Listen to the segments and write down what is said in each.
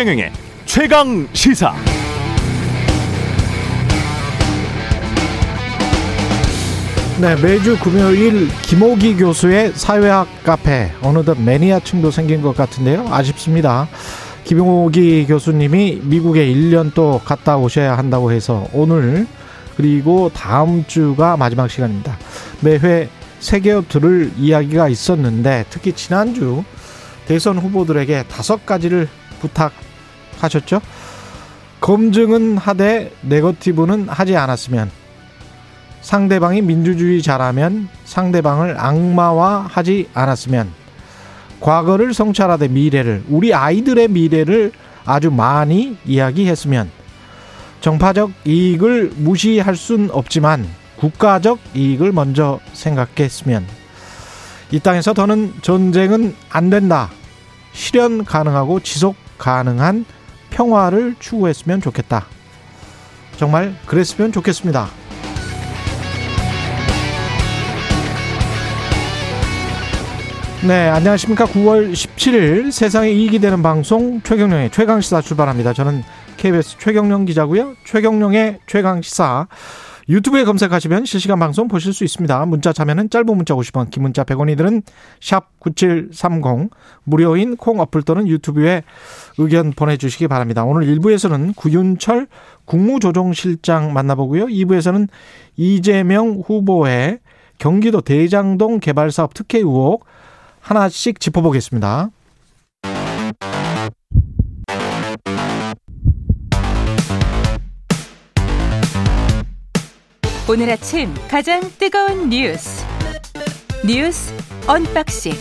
최경영의 최강 시사. 네, 매주 금요일 김호기 교수의 사회학 카페 어느덧 매니아층도 생긴 것 같은데요. 아쉽습니다. 김호기 교수님이 미국에 1년 또 갔다 오셔야 한다고 해서 오늘 그리고 다음 주가 마지막 시간입니다. 매회 세계 들을 이야기가 있었는데 특히 지난주 대선 후보들에게 다섯 가지를 부탁 하셨죠. 검증은 하되 네거티브는 하지 않았으면 상대방이 민주주의자라면 상대방을 악마화 하지 않았으면 과거를 성찰하되 미래를 우리 아이들의 미래를 아주 많이 이야기했으면 정파적 이익을 무시할 순 없지만 국가적 이익을 먼저 생각했으면 이 땅에서 더는 전쟁은 안 된다. 실현 가능하고 지속 가능한 평화를 추구했으면 좋겠다. 정말 그랬으면 좋겠습니다. 네, 안녕하십니까. 9월 17일 세상에 이익이 되는 방송 최경령의 최강시사 출발합니다. 저는 KBS 최경령 기자고요. 최경령의 최강시사 유튜브에 검색하시면 실시간 방송 보실 수 있습니다. 문자 참여는 짧은 문자 50원, 긴 문자 100원이 드는 샵9730 무료인 콩 어플 또는 유튜브에 의견 보내주시기 바랍니다. 오늘 1부에서는 구윤철 국무조정실장 만나보고요. 2부에서는 이재명 후보의 경기도 대장동 개발사업 특혜 의혹 하나씩 짚어보겠습니다. 오늘 아침 가장 뜨거운 뉴스 뉴스 언박싱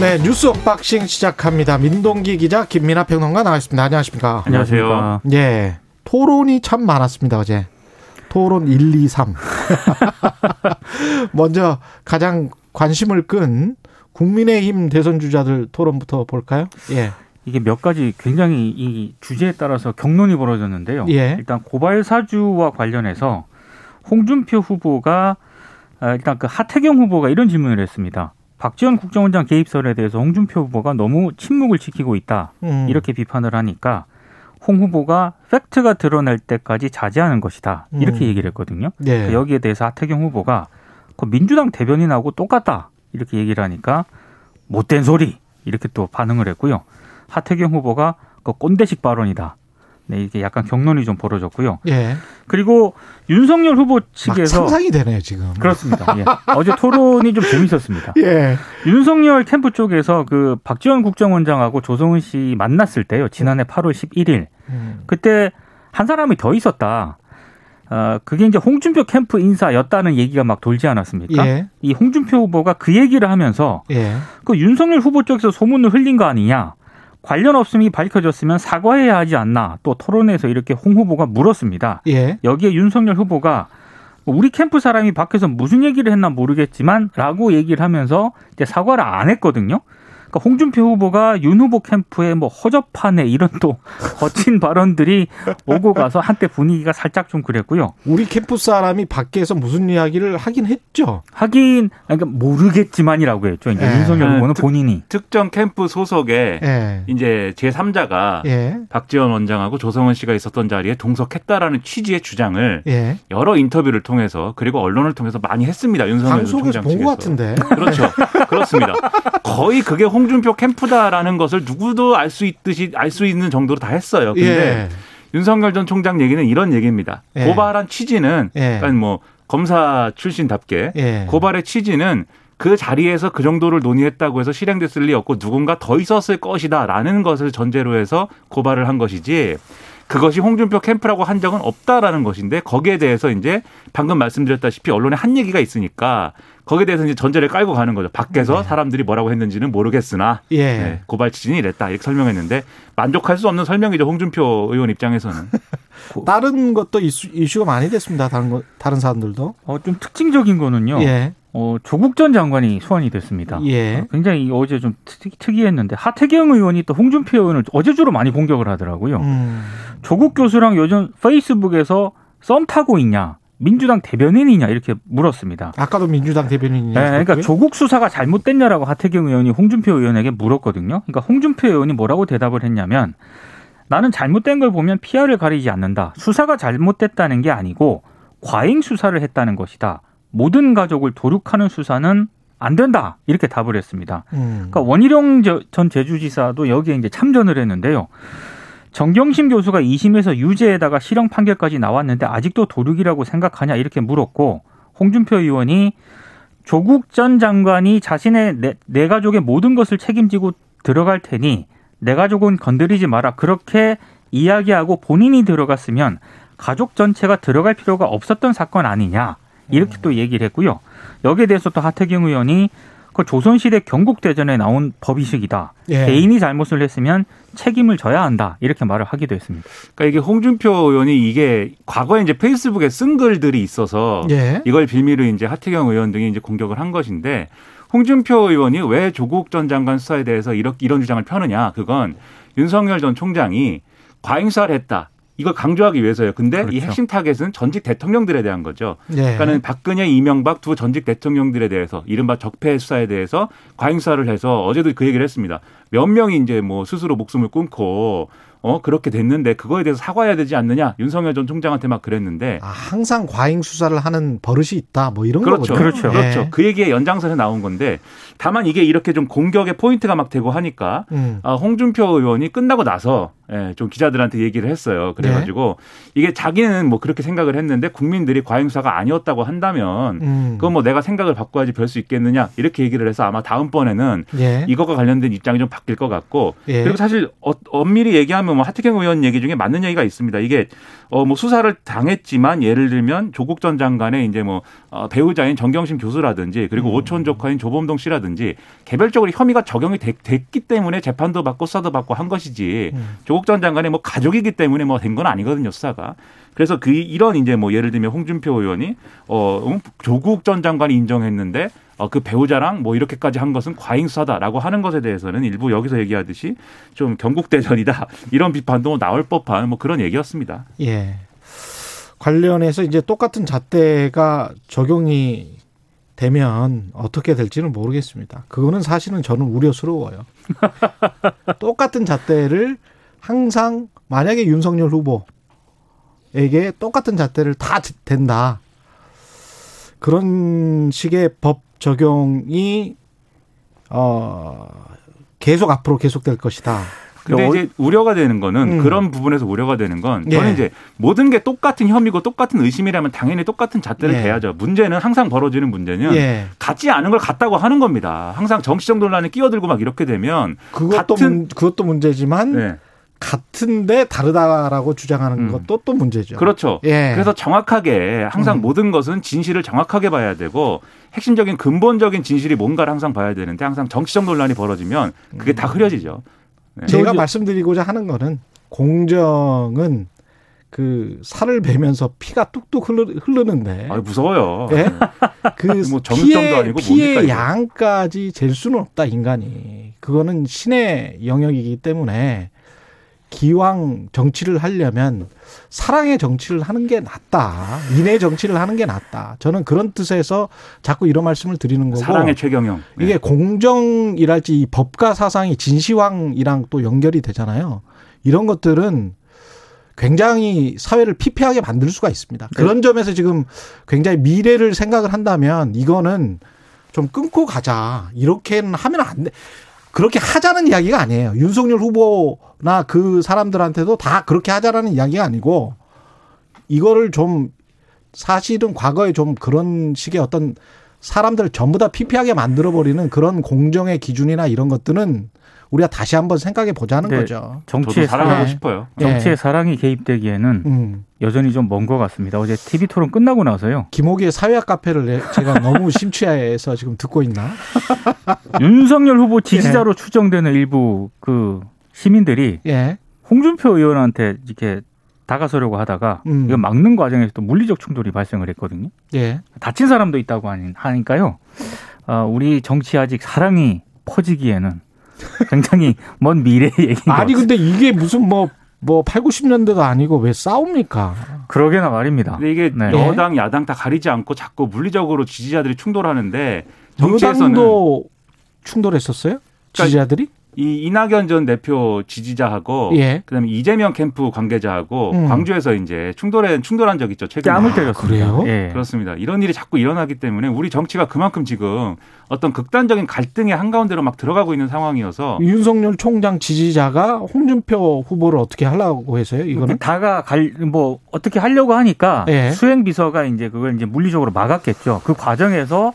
네 뉴스 unboxing 시작합니다. 민동기 기자 김민하 평론가 나와있습니다. 안녕하십니까? 안녕하세요. 예 토론이 참 많았습니다 어제. 토론 1, 2, 3. 먼저 가장 관심을 끈 국민의힘 대선 주자들 토론부터 볼까요? 예. 이게 몇 가지 굉장히 이 주제에 따라서 격론이 벌어졌는데요. 예. 일단 고발 사주와 관련해서 홍준표 후보가 아, 일단 그 하태경 후보가 이런 질문을 했습니다. 박지원 국정원장 개입설에 대해서 홍준표 후보가 너무 침묵을 지키고 있다. 음. 이렇게 비판을 하니까 홍 후보가 팩트가 드러날 때까지 자제하는 것이다. 이렇게 음. 얘기를 했거든요. 예. 여기에 대해서 하태경 후보가 그 민주당 대변인하고 똑같다. 이렇게 얘기를 하니까 못된 소리. 이렇게 또 반응을 했고요. 하태경 후보가 그 꼰대식 발언이다. 네, 이게 약간 경론이 좀 벌어졌고요. 예. 그리고 윤석열 후보 막 측에서 상상이 되네요 지금. 그렇습니다. 예. 어제 토론이 좀 재밌었습니다. 예. 윤석열 캠프 쪽에서 그 박지원 국정원장하고 조성은 씨 만났을 때요. 지난해 8월 11일. 음. 그때 한 사람이 더 있었다. 어, 그게 이제 홍준표 캠프 인사였다는 얘기가 막 돌지 않았습니까? 예. 이 홍준표 후보가 그 얘기를 하면서 예. 그 윤석열 후보 쪽에서 소문을 흘린 거 아니냐. 관련 없음이 밝혀졌으면 사과해야 하지 않나. 또 토론에서 이렇게 홍 후보가 물었습니다. 예. 여기에 윤석열 후보가 뭐 우리 캠프 사람이 밖에서 무슨 얘기를 했나 모르겠지만 라고 얘기를 하면서 이제 사과를 안 했거든요. 그러니까 홍준표 후보가 윤 후보 캠프에 뭐 허접하네 이런 또 거친 발언들이 오고 가서 한때 분위기가 살짝 좀 그랬고요. 우리 캠프 사람이 밖에서 무슨 이야기를 하긴 했죠. 하긴 그러니까 모르겠지만이라고 했죠. 이제 예. 윤석열 후보는 특- 본인이 특정 캠프 소속의 예. 이제 제 3자가 예. 박지원 원장하고 조성은 씨가 있었던 자리에 동석했다라는 취지의 주장을 예. 여러 인터뷰를 통해서 그리고 언론을 통해서 많이 했습니다. 윤석열 총장 본 측에서. 것 같은데. 그렇죠. 그렇습니다. 거의 그게 홍 준표 캠프다라는 것을 누구도 알 수 있듯이 알 수 있는 정도로 다 했어요. 근데 예. 윤석열 전 총장 얘기는 이런 얘기입니다. 예. 고발한 취지는 예. 그러니까 뭐 검사 출신답게 예. 고발의 취지는 그 자리에서 그 정도를 논의했다고 해서 실행됐을 리 없고 누군가 더 있었을 것이다라는 것을 전제로 해서 고발을 한 것이지 그것이 홍준표 캠프라고 한 적은 없다라는 것인데 거기에 대해서 이제 방금 말씀드렸다시피 언론에 한 얘기가 있으니까 거기에 대해서 이제 전제를 깔고 가는 거죠. 밖에서 사람들이 뭐라고 했는지는 모르겠으나 예. 네, 고발 취지는 이랬다 이렇게 설명했는데 만족할 수 없는 설명이죠. 홍준표 의원 입장에서는. 다른 것도 이슈, 이슈가 많이 됐습니다. 다른 거, 다른 사람들도. 어, 좀 특징적인 거는요. 예. 어, 조국 전 장관이 소환이 됐습니다. 예. 어, 굉장히 어제 좀 특, 특이했는데 하태경 의원이 또 홍준표 의원을 어제 주로 많이 공격을 하더라고요. 음. 조국 교수랑 요즘 페이스북에서 썸 타고 있냐 민주당 대변인이냐 이렇게 물었습니다. 아까도 민주당 대변인이냐. 네, 그러니까 조국 수사가 잘못됐냐라고 하태경 의원이 홍준표 의원에게 물었거든요. 그러니까 홍준표 의원이 뭐라고 대답을 했냐면 나는 잘못된 걸 보면 피아를 가리지 않는다. 수사가 잘못됐다는 게 아니고 과잉 수사를 했다는 것이다. 모든 가족을 도륙하는 수사는 안 된다. 이렇게 답을 했습니다. 음. 그러니까 원희룡 전 제주지사도 여기에 이제 참전을 했는데요. 정경심 교수가 2심에서 유죄에다가 실형 판결까지 나왔는데 아직도 도륙이라고 생각하냐 이렇게 물었고 홍준표 의원이 조국 전 장관이 자신의 내, 내 가족의 모든 것을 책임지고 들어갈 테니 내 가족은 건드리지 마라 그렇게 이야기하고 본인이 들어갔으면 가족 전체가 들어갈 필요가 없었던 사건 아니냐 이렇게 또 얘기를 했고요. 여기에 대해서 또 하태경 의원이 그 조선시대 경국대전에 나온 법의식이다. 예. 개인이 잘못을 했으면 책임을 져야 한다. 이렇게 말을 하기도 했습니다. 그러니까 이게 홍준표 의원이 이게 과거에 이제 페이스북에 쓴 글들이 있어서 예. 이걸 빌미로 이제 하태경 의원 등이 이제 공격을 한 것인데 홍준표 의원이 왜 조국 전 장관 수사에 대해서 이런 이런 주장을 펴느냐? 그건 윤석열 전 총장이 과잉 수사를 했다. 이걸 강조하기 위해서예요. 근데 이 그렇죠. 핵심 타겟은 전직 대통령들에 대한 거죠. 예. 그러니까는 박근혜, 이명박 두 전직 대통령들에 대해서 이른바 적폐 수사에 대해서 과잉 수사를 해서 어제도 그 얘기를 했습니다. 몇 명이 이제 뭐 스스로 목숨을 끊고 어 그렇게 됐는데 그거에 대해서 사과해야 되지 않느냐 윤석열 전 총장한테 막 그랬는데 아, 항상 과잉 수사를 하는 버릇이 있다. 뭐 이런 그렇죠. 거거든요. 그렇죠. 그렇죠. 예. 그 얘기의 연장선에 나온 건데 다만 이게 이렇게 좀 공격의 포인트가 막 되고 하니까 음. 아, 홍준표 의원이 끝나고 나서 예, 좀 기자들한테 얘기를 했어요. 그래가지고 네. 이게 자기는 뭐 그렇게 생각을 했는데 국민들이 과잉수사가 아니었다고 한다면 음. 그건 뭐 내가 생각을 바꿔야지 별 수 있겠느냐 이렇게 얘기를 해서 아마 다음번에는 예. 이것과 관련된 입장이 좀 바뀔 것 같고 예. 그리고 사실 어, 엄밀히 얘기하면 뭐 하태경 의원 얘기 중에 맞는 얘기가 있습니다. 이게 어 뭐 수사를 당했지만 예를 들면 조국 전 장관의 이제 뭐 어, 배우자인 정경심 교수라든지 그리고 음. 오촌 조카인 조범동 씨라든지 개별적으로 혐의가 적용이 됐, 기 때문에 재판도 받고 수사도 받고 한 것이지 음. 조국 전 장관의 뭐 가족이기 때문에 뭐 된 건 아니거든요 수사가. 그래서 그 이런 이제 뭐 예를 들면 홍준표 의원이 어 음, 조국 전 장관이 인정했는데 어, 그 배우자랑 뭐 이렇게까지 한 것은 과잉 수사다라고 하는 것에 대해서는 일부 여기서 얘기하듯이 좀 경국대전이다 이런 비판도 나올 법한 뭐 그런 얘기였습니다. 예. 관련해서 이제 똑같은 잣대가 적용이 되면 어떻게 될지는 모르겠습니다. 그거는 사실은 저는 우려스러워요. 똑같은 잣대를 항상 만약에 윤석열 후보에게 똑같은 잣대를 다 된다. 그런 식의 법 적용이 어 계속 앞으로 계속될 것이다. 근데 어- 이제 우려가 되는 거는 음. 그런 부분에서 우려가 되는 건 저는 예. 이제 모든 게 똑같은 혐의고 똑같은 의심이라면 당연히 똑같은 잣대를 예. 대야죠. 문제는 항상 벌어지는 문제는 예. 같지 않은 걸 같다고 하는 겁니다. 항상 정치적 논란에 끼어들고 막 이렇게 되면 그것도 같은- 문, 그것도 문제지만 네. 같은데 다르다라고 주장하는 음. 것도 또 문제죠. 그렇죠. 예. 그래서 정확하게 항상 음. 모든 것은 진실을 정확하게 봐야 되고 핵심적인 근본적인 진실이 뭔가를 항상 봐야 되는데 항상 정치적 논란이 벌어지면 그게 다 흐려지죠. 네. 제가 말씀드리고자 하는 거는 공정은 그 살을 베면서 피가 뚝뚝 흐르, 흐르는데 아, 무서워요. 예? 그뭐 정육점도 피해, 아니고 피해 뭡니까. 양까지 잴 수는 없다 인간이 그거는 신의 영역이기 때문에 기왕 정치를 하려면 사랑의 정치를 하는 게 낫다 인의 정치를 하는 게 낫다 저는 그런 뜻에서 자꾸 이런 말씀을 드리는 거고 사랑의 최경영. 네. 이게 공정이랄지 이 법과 사상이 진시황이랑 또 연결이 되잖아요. 이런 것들은 굉장히 사회를 피폐하게 만들 수가 있습니다. 그런 점에서 지금 굉장히 미래를 생각을 한다면 이거는 좀 끊고 가자. 이렇게는 하면 안 돼. 그렇게 하자는 이야기가 아니에요. 윤석열 후보나 그 사람들한테도 다 그렇게 하자라는 이야기가 아니고 이거를 좀 사실은 과거에 좀 그런 식의 어떤 사람들을 전부 다 피폐하게 만들어버리는 그런 공정의 기준이나 이런 것들은 우리가 다시 한번 생각해 보자는 네. 거죠. 정치의 사랑하고 사랑. 싶어요. 예. 정치의 사랑이 개입되기에는 음. 여전히 좀 먼 것 같습니다. 어제 TV 토론 끝나고 나서요. 김호기의 사회학 카페를 내- 제가 너무 심취해서 지금 듣고 있나? 윤석열 후보 지지자로 추정되는 일부 그 시민들이 예. 홍준표 의원한테 이렇게 다가서려고 하다가 음. 이거 막는 과정에서 또 물리적 충돌이 발생을 했거든요. 예. 다친 사람도 있다고 하니- 하니까요. 어, 우리 정치 아직 사랑이 퍼지기에는 굉장히 먼 미래의 얘기인 것 아니. 근데 이게 무슨 뭐뭐 8, 90년대가 아니고 왜 싸웁니까? 그러게나 말입니다. 근데 이게 네. 여당 야당 다 가리지 않고 자꾸 물리적으로 지지자들이 충돌하는데 정치에서는 여당도 충돌했었어요? 지지자들이? 이 이낙연 전 대표 지지자하고 예. 그다음에 이재명 캠프 관계자하고 음. 광주에서 이제 충돌에 충돌한 적 있죠 최근에. 뺨을 때렸습니다. 그래요? 예. 그렇습니다. 이런 일이 자꾸 일어나기 때문에 우리 정치가 그만큼 지금 어떤 극단적인 갈등의 한가운데로 막 들어가고 있는 상황이어서 윤석열 총장 지지자가 홍준표 후보를 어떻게 하려고 해서요? 이거는? 다가 갈 뭐 어떻게 하려고 하니까 예. 수행 비서가 이제 그걸 이제 물리적으로 막았겠죠. 그 과정에서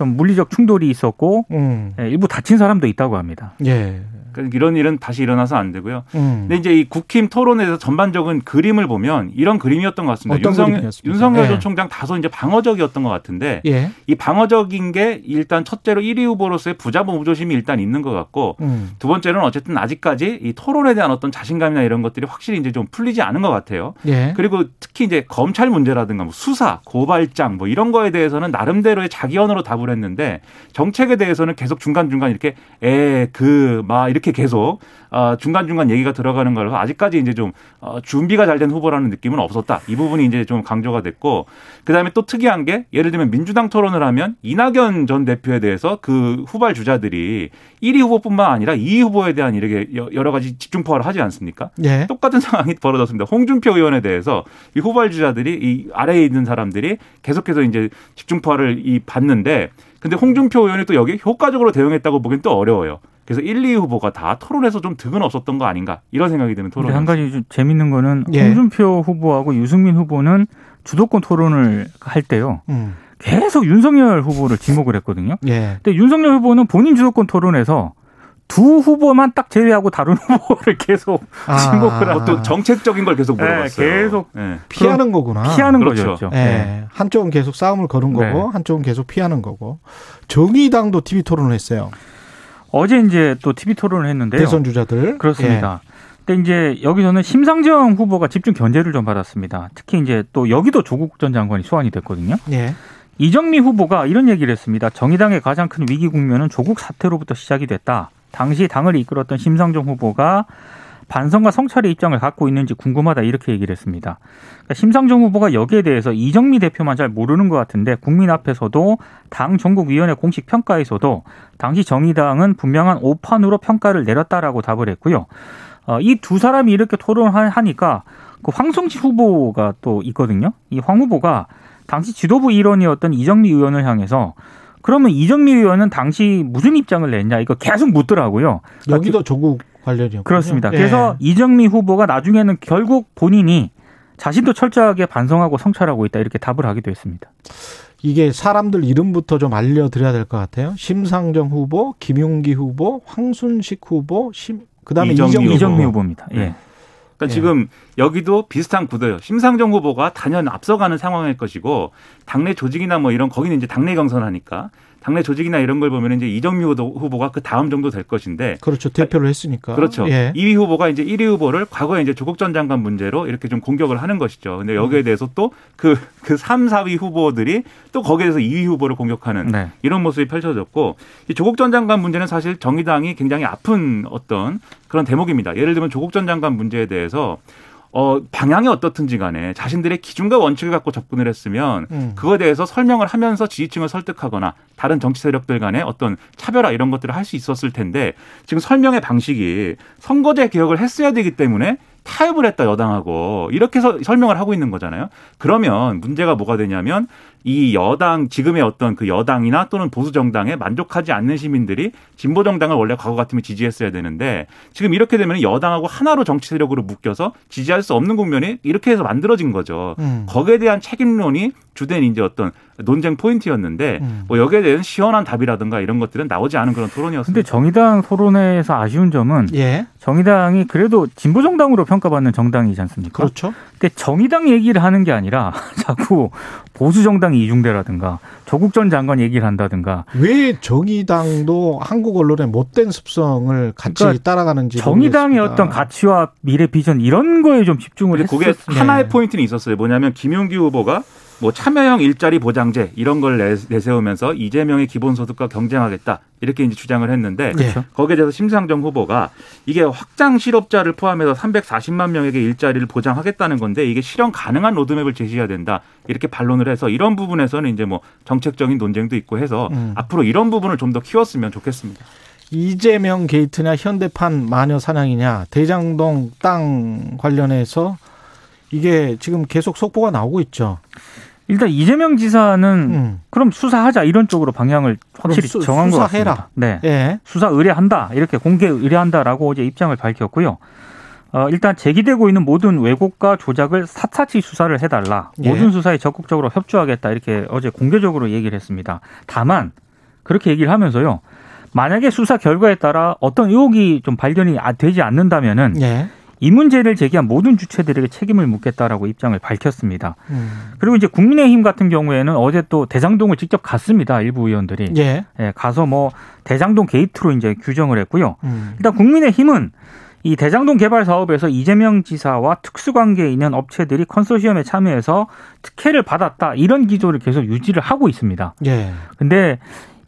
좀 물리적 충돌이 있었고 음. 예, 일부 다친 사람도 있다고 합니다. 예. 그러니까 이런 일은 다시 일어나서 안 되고요. 음. 근데 이제 이 국힘 토론에서 전반적인 그림을 보면 이런 그림이었던 것 같습니다. 어떤 윤석, 그림이었습니까? 윤석열 예. 전 총장 다소 이제 방어적이었던 것 같은데 예. 이 방어적인 게 일단 첫째로 1위 후보로서의 부자보 무조심이 일단 있는 것 같고 음. 두 번째는 어쨌든 아직까지 이 토론에 대한 어떤 자신감이나 이런 것들이 확실히 이제 좀 풀리지 않은 것 같아요. 예. 그리고 특히 이제 검찰 문제라든가 뭐 수사, 고발장 뭐 이런 거에 대해서는 나름대로의 자기 언어로 답을 했는데 정책에 대해서는 계속 중간중간 이렇게 에, 그, 막 이렇게 계속 어, 중간중간 얘기가 들어가는 거라서 아직까지 이제 좀 어, 준비가 잘 된 후보라는 느낌은 없었다. 이 부분이 이제 좀 강조가 됐고 그다음에 또 특이한 게 예를 들면 민주당 토론을 하면 이낙연 전 대표에 대해서 그 후발 주자들이 1위 후보뿐만 아니라 2위 후보에 대한 이렇게 여러 가지 집중포화를 하지 않습니까? 예. 똑같은 상황이 벌어졌습니다. 홍준표 의원에 대해서 이 후발 주자들이 이 아래에 있는 사람들이 계속해서 이제 집중포화를 이 받는데 근데 홍준표 의원이 또 여기 효과적으로 대응했다고 보기엔 또 어려워요. 그래서 1, 2 후보가 다 토론에서 좀 득은 없었던 거 아닌가 이런 생각이 드는 토론. 한 가지 좀 재밌는 거는 예. 홍준표 후보하고 유승민 후보는 주도권 토론을 할 때요. 음. 계속 윤석열 후보를 지목을 했거든요. 예. 근데 윤석열 후보는 본인 주도권 토론에서 두 후보만 딱 제외하고 다른 후보를 계속 아. 지목을 하고 또 정책적인 걸 계속 네, 물어봤어요. 계속 네. 피하는 거구나. 피하는 그렇죠. 거죠. 예. 네. 한쪽은 계속 싸움을 거는 거고 네. 한쪽은 계속 피하는 거고. 정의당도 TV 토론을 했어요. 어제 이제 또 TV 토론을 했는데요. 대선 주자들. 그렇습니다. 근데 이제 여기서는 심상정 후보가 집중 견제를 좀 받았습니다. 특히 이제 또 여기도 조국 전 장관이 소환이 됐거든요. 예. 예. 이정미 후보가 이런 얘기를 했습니다. 정의당의 가장 큰 위기 국면은 조국 사태로부터 시작이 됐다. 당시 당을 이끌었던 심상정 후보가 반성과 성찰의 입장을 갖고 있는지 궁금하다 이렇게 얘기를 했습니다. 그러니까 심상정 후보가 여기에 대해서 이정미 대표만 잘 모르는 것 같은데 국민 앞에서도 당 전국위원회 공식 평가에서도 당시 정의당은 분명한 오판으로 평가를 내렸다라고 답을 했고요. 어, 이 두 사람이 이렇게 토론하니까 그 황성지 후보가 또 있거든요. 이 황 후보가 당시 지도부 일원이었던 이정미 의원을 향해서 그러면 이정미 의원은 당시 무슨 입장을 냈냐 이거 계속 묻더라고요. 여기도 조국 관련이요. 그렇습니다. 그래서 이정미 후보가 나중에는 결국 본인이 자신도 철저하게 반성하고 성찰하고 있다 이렇게 답을 하기도 했습니다. 이게 사람들 이름부터 좀 알려드려야 될 것 같아요. 심상정 후보, 김용기 후보, 황순식 후보, 심 그다음에 이정미 이정미, 후보. 이정미 후보입니다. 예. 그러니까 예. 지금 여기도 비슷한 구도예요. 심상정 후보가 단연 앞서가는 상황일 것이고 당내 조직이나 뭐 이런 거기는 이제 당내 경선하니까 당내 조직이나 이런 걸 보면 이제 이정미 후보- 후보가 그 다음 정도 될 것인데 그렇죠. 대표를 했으니까. 그렇죠. 예. 2위 후보가 이제 1위 후보를 과거에 이제 조국 전 장관 문제로 이렇게 좀 공격을 하는 것이죠. 근데 음. 여기에 대해서 또 그, 그 3, 4위 후보들이 또 거기에 대해서 2위 후보를 공격하는 네. 이런 모습이 펼쳐졌고 이 조국 전 장관 문제는 사실 정의당이 굉장히 아픈 어떤 그런 대목입니다. 예를 들면 조국 전 장관 문제에 대해서 어, 방향이 어떻든지 간에 자신들의 기준과 원칙을 갖고 접근을 했으면 음. 그거에 대해서 설명을 하면서 지지층을 설득하거나 다른 정치 세력들 간의 어떤 차별화 이런 것들을 할 수 있었을 텐데 지금 설명의 방식이 선거제 개혁을 했어야 되기 때문에 타협을 했다 여당하고 이렇게 해서 설명을 하고 있는 거잖아요. 그러면 문제가 뭐가 되냐면 이 여당 지금의 어떤 그 여당이나 또는 보수 정당에 만족하지 않는 시민들이 진보 정당을 원래 과거 같으면 지지했어야 되는데 지금 이렇게 되면 여당하고 하나로 정치 세력으로 묶여서 지지할 수 없는 국면이 이렇게 해서 만들어진 거죠. 음. 거기에 대한 책임론이 주된 이제 어떤 논쟁 포인트였는데 음. 뭐 여기에 대한 시원한 답이라든가 이런 것들은 나오지 않은 그런 토론이었습니다. 근데 정의당 토론회에서 아쉬운 점은 예. 정의당이 그래도 진보 정당으로 평가받는 정당이지 않습니까? 그렇죠. 근데 정의당 얘기를 하는 게 아니라 자꾸 보수 정당이 이중대라든가 조국 전 장관 얘기를 한다든가 왜 정의당도 한국 언론의 못된 습성을 같이 그러니까 따라가는지 정의당의 모르겠습니다. 어떤 가치와 미래 비전 이런 거에 좀 집중을 근데 그게 했었 하나의 네. 포인트는 있었어요. 뭐냐면 김용기 후보가 뭐 참여형 일자리 보장제 이런 걸 내, 내세우면서 이재명의 기본소득과 경쟁하겠다 이렇게 이제 주장을 했는데 그렇죠. 거기에 대해서 심상정 후보가 이게 확장 실업자를 포함해서 340만 명에게 일자리를 보장하겠다는 건데 이게 실현 가능한 로드맵을 제시해야 된다 이렇게 반론을 해서 이런 부분에서는 이제 뭐 정책적인 논쟁도 있고 해서 음. 앞으로 이런 부분을 좀 더 키웠으면 좋겠습니다. 이재명 게이트냐 현대판 마녀 사냥이냐 대장동 땅 관련해서 이게 지금 계속 속보가 나오고 있죠. 일단 이재명 지사는 음. 그럼 수사하자 이런 쪽으로 방향을 확실히 수- 정한 것 수사해라. 같습니다. 네. 예. 수사 의뢰한다 이렇게 공개 의뢰한다라고 어제 입장을 밝혔고요. 어, 일단 제기되고 있는 모든 왜곡과 조작을 샅샅이 수사를 해달라. 예. 모든 수사에 적극적으로 협조하겠다 이렇게 어제 공개적으로 얘기를 했습니다. 다만 그렇게 얘기를 하면서요. 만약에 수사 결과에 따라 어떤 의혹이 좀 발견이 아- 되지 않는다면은 예. 이 문제를 제기한 모든 주체들에게 책임을 묻겠다라고 입장을 밝혔습니다. 음. 그리고 이제 국민의힘 같은 경우에는 어제 또 대장동을 직접 갔습니다. 일부 의원들이 예. 예, 가서 뭐 대장동 게이트로 이제 규정을 했고요. 음. 일단 국민의힘은 이 대장동 개발 사업에서 이재명 지사와 특수관계에 있는 업체들이 컨소시엄에 참여해서 특혜를 받았다 이런 기조를 계속 유지를 하고 있습니다. 예. 근데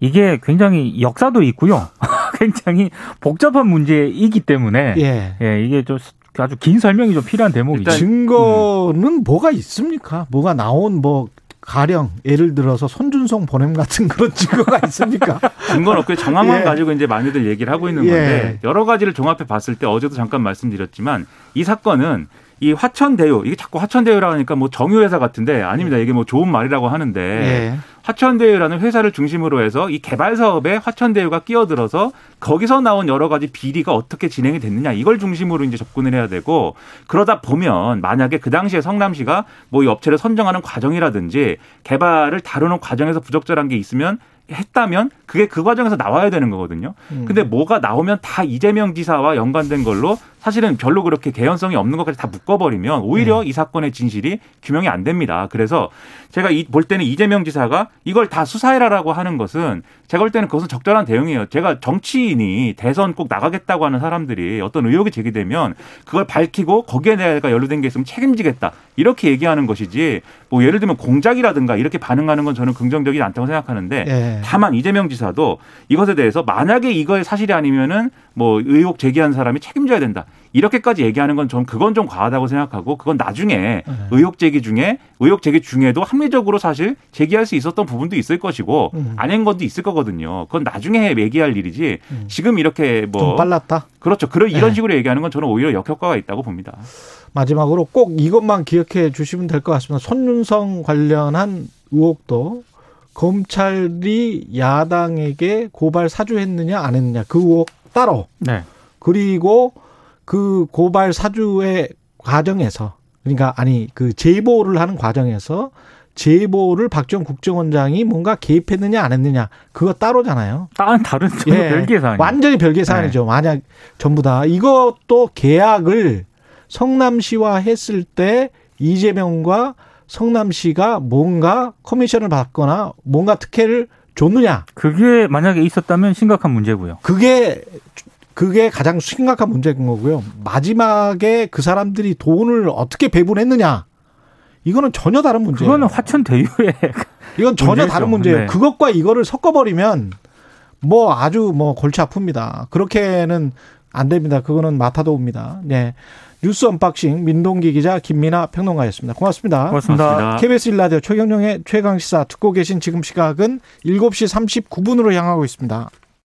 이게 굉장히 역사도 있고요. 굉장히 복잡한 문제이기 때문에 예. 예, 이게 좀 아주 긴 설명이 좀 필요한 대목이죠. 증거는 뭐가 있습니까? 뭐가 나온 뭐 가령 예를 들어서 손준성 보냄 같은 그런 증거가 있습니까? 증거는 없고 정황만 예. 가지고 이제 많이들 얘기를 하고 있는 예. 건데 여러 가지를 종합해 봤을 때 어제도 잠깐 말씀드렸지만 이 사건은 이 화천대유 이게 자꾸 화천대유라 하니까 뭐 정유회사 같은데 아닙니다. 이게 뭐 좋은 말이라고 하는데 예. 화천대유라는 회사를 중심으로 해서 이 개발 사업에 화천대유가 끼어들어서 거기서 나온 여러 가지 비리가 어떻게 진행이 됐느냐 이걸 중심으로 이제 접근을 해야 되고 그러다 보면 만약에 그 당시에 성남시가 뭐 이 업체를 선정하는 과정이라든지 개발을 다루는 과정에서 부적절한 게 있으면 했다면 그게 그 과정에서 나와야 되는 거거든요. 음. 근데 뭐가 나오면 다 이재명 지사와 연관된 걸로 사실은 별로 그렇게 개연성이 없는 것까지 다 묶어버리면 오히려 이 사건의 진실이 규명이 안 됩니다. 그래서 제가 이- 볼 때는 이재명 지사가 이걸 다 수사해라라고 하는 것은 제가 볼 때는 그것은 적절한 대응이에요. 제가 정치인이 대선 꼭 나가겠다고 하는 사람들이 어떤 의혹이 제기되면 그걸 밝히고 거기에 내가 연루된 게 있으면 책임지겠다 이렇게 얘기하는 것이지 뭐 예를 들면 공작이라든가 이렇게 반응하는 건 저는 긍정적이지 않다고 생각하는데 예. 다만 이재명 지사도 이것에 대해서 만약에 이거의 사실이 아니면은 뭐 의혹 제기한 사람이 책임져야 된다. 이렇게까지 얘기하는 건좀 그건 좀 과하다고 생각하고 그건 나중에 네. 의혹 제기 중에 의혹 제기 중에도 합리적으로 사실 제기할 수 있었던 부분도 있을 것이고 음. 아닌 것도 있을 거거든요. 그건 나중에 얘기할 일이지 지금 이렇게 뭐 좀 빨랐다. 그렇죠. 그런 이런 네. 식으로 얘기하는 건 저는 오히려 역효과가 있다고 봅니다. 마지막으로 꼭 이것만 기억해 주시면 될 것 같습니다. 손윤성 관련한 의혹도 검찰이 야당에게 고발 사주했느냐 안 했느냐 그 의혹 따로 네. 그리고 그 고발 사주의 과정에서 그러니까 아니 그 제보를 하는 과정에서 제보를 박지원 국정원장이 뭔가 개입했느냐 안 했느냐 그거 따로잖아요. 다른 다른 전혀 예. 별개의 사안이 완전히 별개 사안이죠. 만약 전부 다 이것도 계약을 성남시와 했을 때 이재명과 성남시가 뭔가 커미션을 받거나 뭔가 특혜를 줬느냐 그게 만약에 있었다면 심각한 문제고요. 그게 그게 가장 심각한 문제인 거고요. 마지막에 그 사람들이 돈을 어떻게 배분했느냐 이거는 전혀 다른 문제예요. 그거는 화천 대유의 이건 전혀. 다른 문제예요. 네. 그것과 이거를 섞어버리면 뭐 아주 뭐 골치 아픕니다. 그렇게는 안 됩니다. 그거는 마타도어입니다. 네. 뉴스 unboxing 민동기 기자 김민하 평론가였습니다. 고맙습니다. 고맙습니다. 고맙습니다. KBS 일라디오 최경영의 최강 시사 듣고 계신 지금 시각은 7시 39분으로 향하고 있습니다.